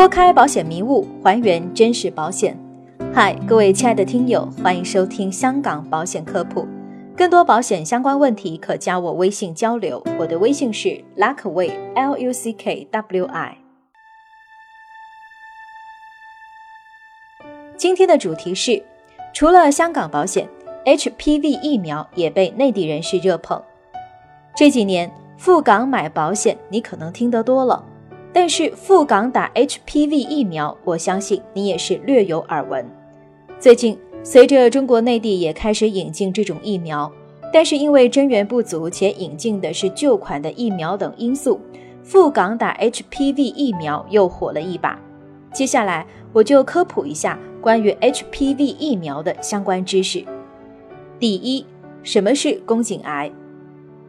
拨开保险迷雾，还原真实保险。嗨，各位亲爱的听友，欢迎收听香港保险科普。更多保险相关问题，可加我微信交流。我的微信是 Luckway L U C K W I。今天的主题是，除了香港保险，HPV 疫苗也被内地人士热捧。这几年赴港买保险，你可能听得多了。但是赴港打 HPV 疫苗，我相信你也是略有耳闻。最近，随着中国内地也开始引进这种疫苗，但是因为针源不足且引进的是旧款的疫苗等因素，赴港打 HPV 疫苗又火了一把。接下来我就科普一下关于 HPV 疫苗的相关知识。第一，什么是宫颈癌？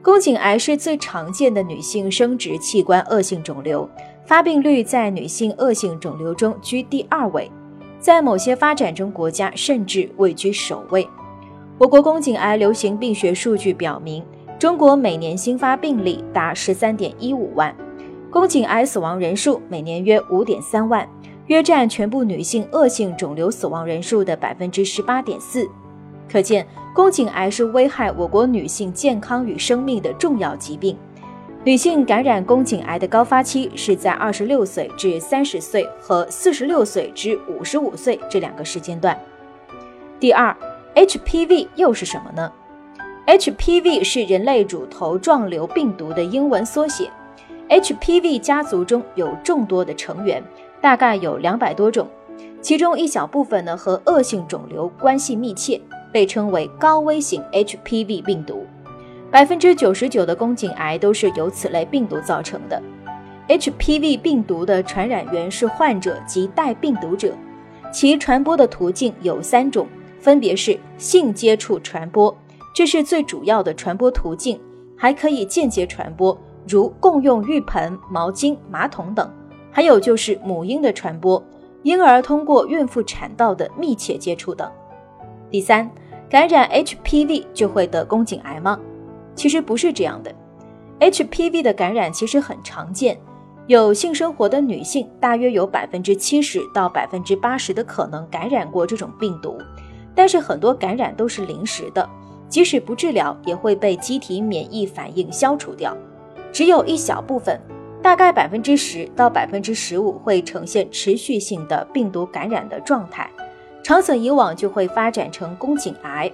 宫颈癌是最常见的女性生殖器官恶性肿瘤。发病率在女性恶性肿瘤中居第二位，在某些发展中国家甚至位居首位。我国宫颈癌流行病学数据表明，中国每年新发病例达十三点一五万，宫颈癌死亡人数每年约五点三万，约占全部女性恶性肿瘤死亡人数的百分之十八点四。可见，宫颈癌是危害我国女性健康与生命的重要疾病。女性感染宫颈癌的高发期是在二十六岁至三十岁和四十六岁至五十五岁这两个时间段。第二，HPV 又是什么呢？HPV 是人类乳头状瘤病毒的英文缩写。HPV 家族中有众多的成员，大概有两百多种，其中一小部分呢和恶性肿瘤关系密切，被称为高危型 HPV 病毒。百分之九十九的宫颈癌都是由此类病毒造成的。HPV 病毒的传染源是患者及带病毒者，其传播的途径有三种，分别是性接触传播，这是最主要的传播途径，还可以间接传播，如共用浴盆、毛巾、马桶等；还有就是母婴的传播，婴儿通过孕妇产道的密切接触等。第三，感染 HPV 就会得宫颈癌吗？其实不是这样的，HPV 的感染其实很常见，有性生活的女性大约有百分之七十到百分之八十的可能感染过这种病毒，但是很多感染都是临时的，即使不治疗也会被机体免疫反应消除掉，只有一小部分，大概百分之十到百分之十五会呈现持续性的病毒感染的状态，长此以往就会发展成宫颈癌。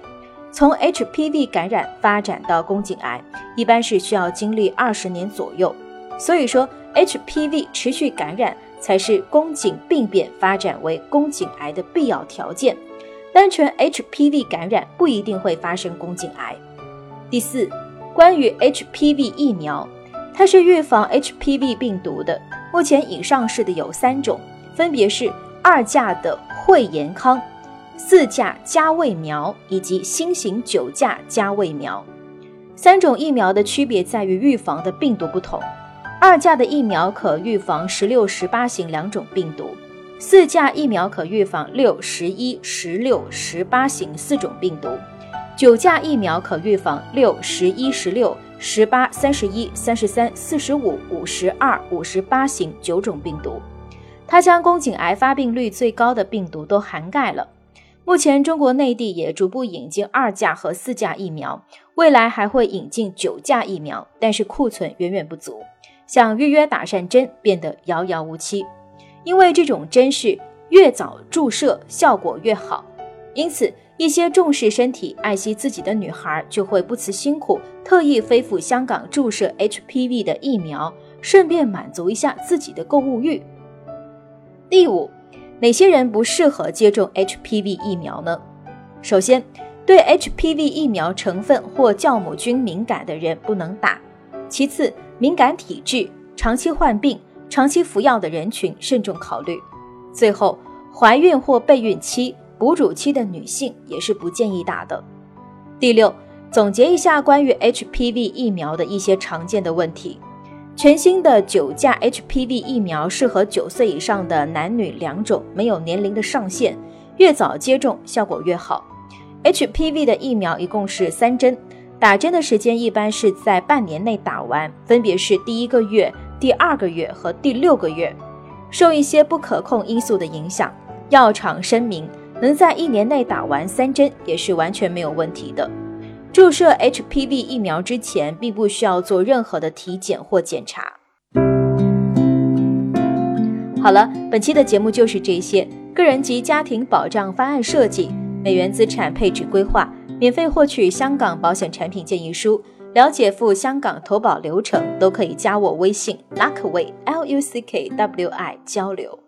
从 HPV 感染发展到宫颈癌，一般是需要经历二十年左右。所以说，HPV 持续感染才是宫颈病变发展为宫颈癌的必要条件。单纯 HPV 感染不一定会发生宫颈癌。第四，关于 HPV 疫苗，它是预防 HPV 病毒的。目前已上市的有三种，分别是二价的惠炎康。四价加位苗以及新型九价加位苗，三种疫苗的区别在于预防的病毒不同。二价的疫苗可预防十六、十八型两种病毒，四价疫苗可预防六、十一、十六、十八型四种病毒，九价疫苗可预防六、十一、十六、十八、三十一、三十三、四十五、五十二、五十八型九种病毒。它将宫颈癌发病率最高的病毒都涵盖了。目前，中国内地也逐步引进二价和四价疫苗，未来还会引进九价疫苗，但是库存远远不足，想预约打上针变得遥遥无期。因为这种针是越早注射效果越好，因此一些重视身体、爱惜自己的女孩就会不辞辛苦，特意飞赴香港注射 HPV 的疫苗，顺便满足一下自己的购物欲。第五。哪些人不适合接种 HPV 疫苗呢？首先，对 HPV 疫苗成分或酵母菌敏感的人不能打。其次，敏感体质、长期患病、长期服药的人群慎重考虑。最后，怀孕或备孕期、哺乳期的女性也是不建议打的。第六，总结一下关于 HPV 疫苗的一些常见的问题。全新的九价 HPV 疫苗适合九岁以上的男女两种，没有年龄的上限，越早接种效果越好。HPV 的疫苗一共是三针，打针的时间一般是在半年内打完，分别是第一个月、第二个月和第六个月。受一些不可控因素的影响，药厂声明能在一年内打完三针也是完全没有问题的。注射 HPV 疫苗之前，并不需要做任何的体检或检查。好了，本期的节目就是这些。个人及家庭保障方案设计、美元资产配置规划，免费获取香港保险产品建议书，了解赴香港投保流程，都可以加我微信 Luckway L U C K W I 交流。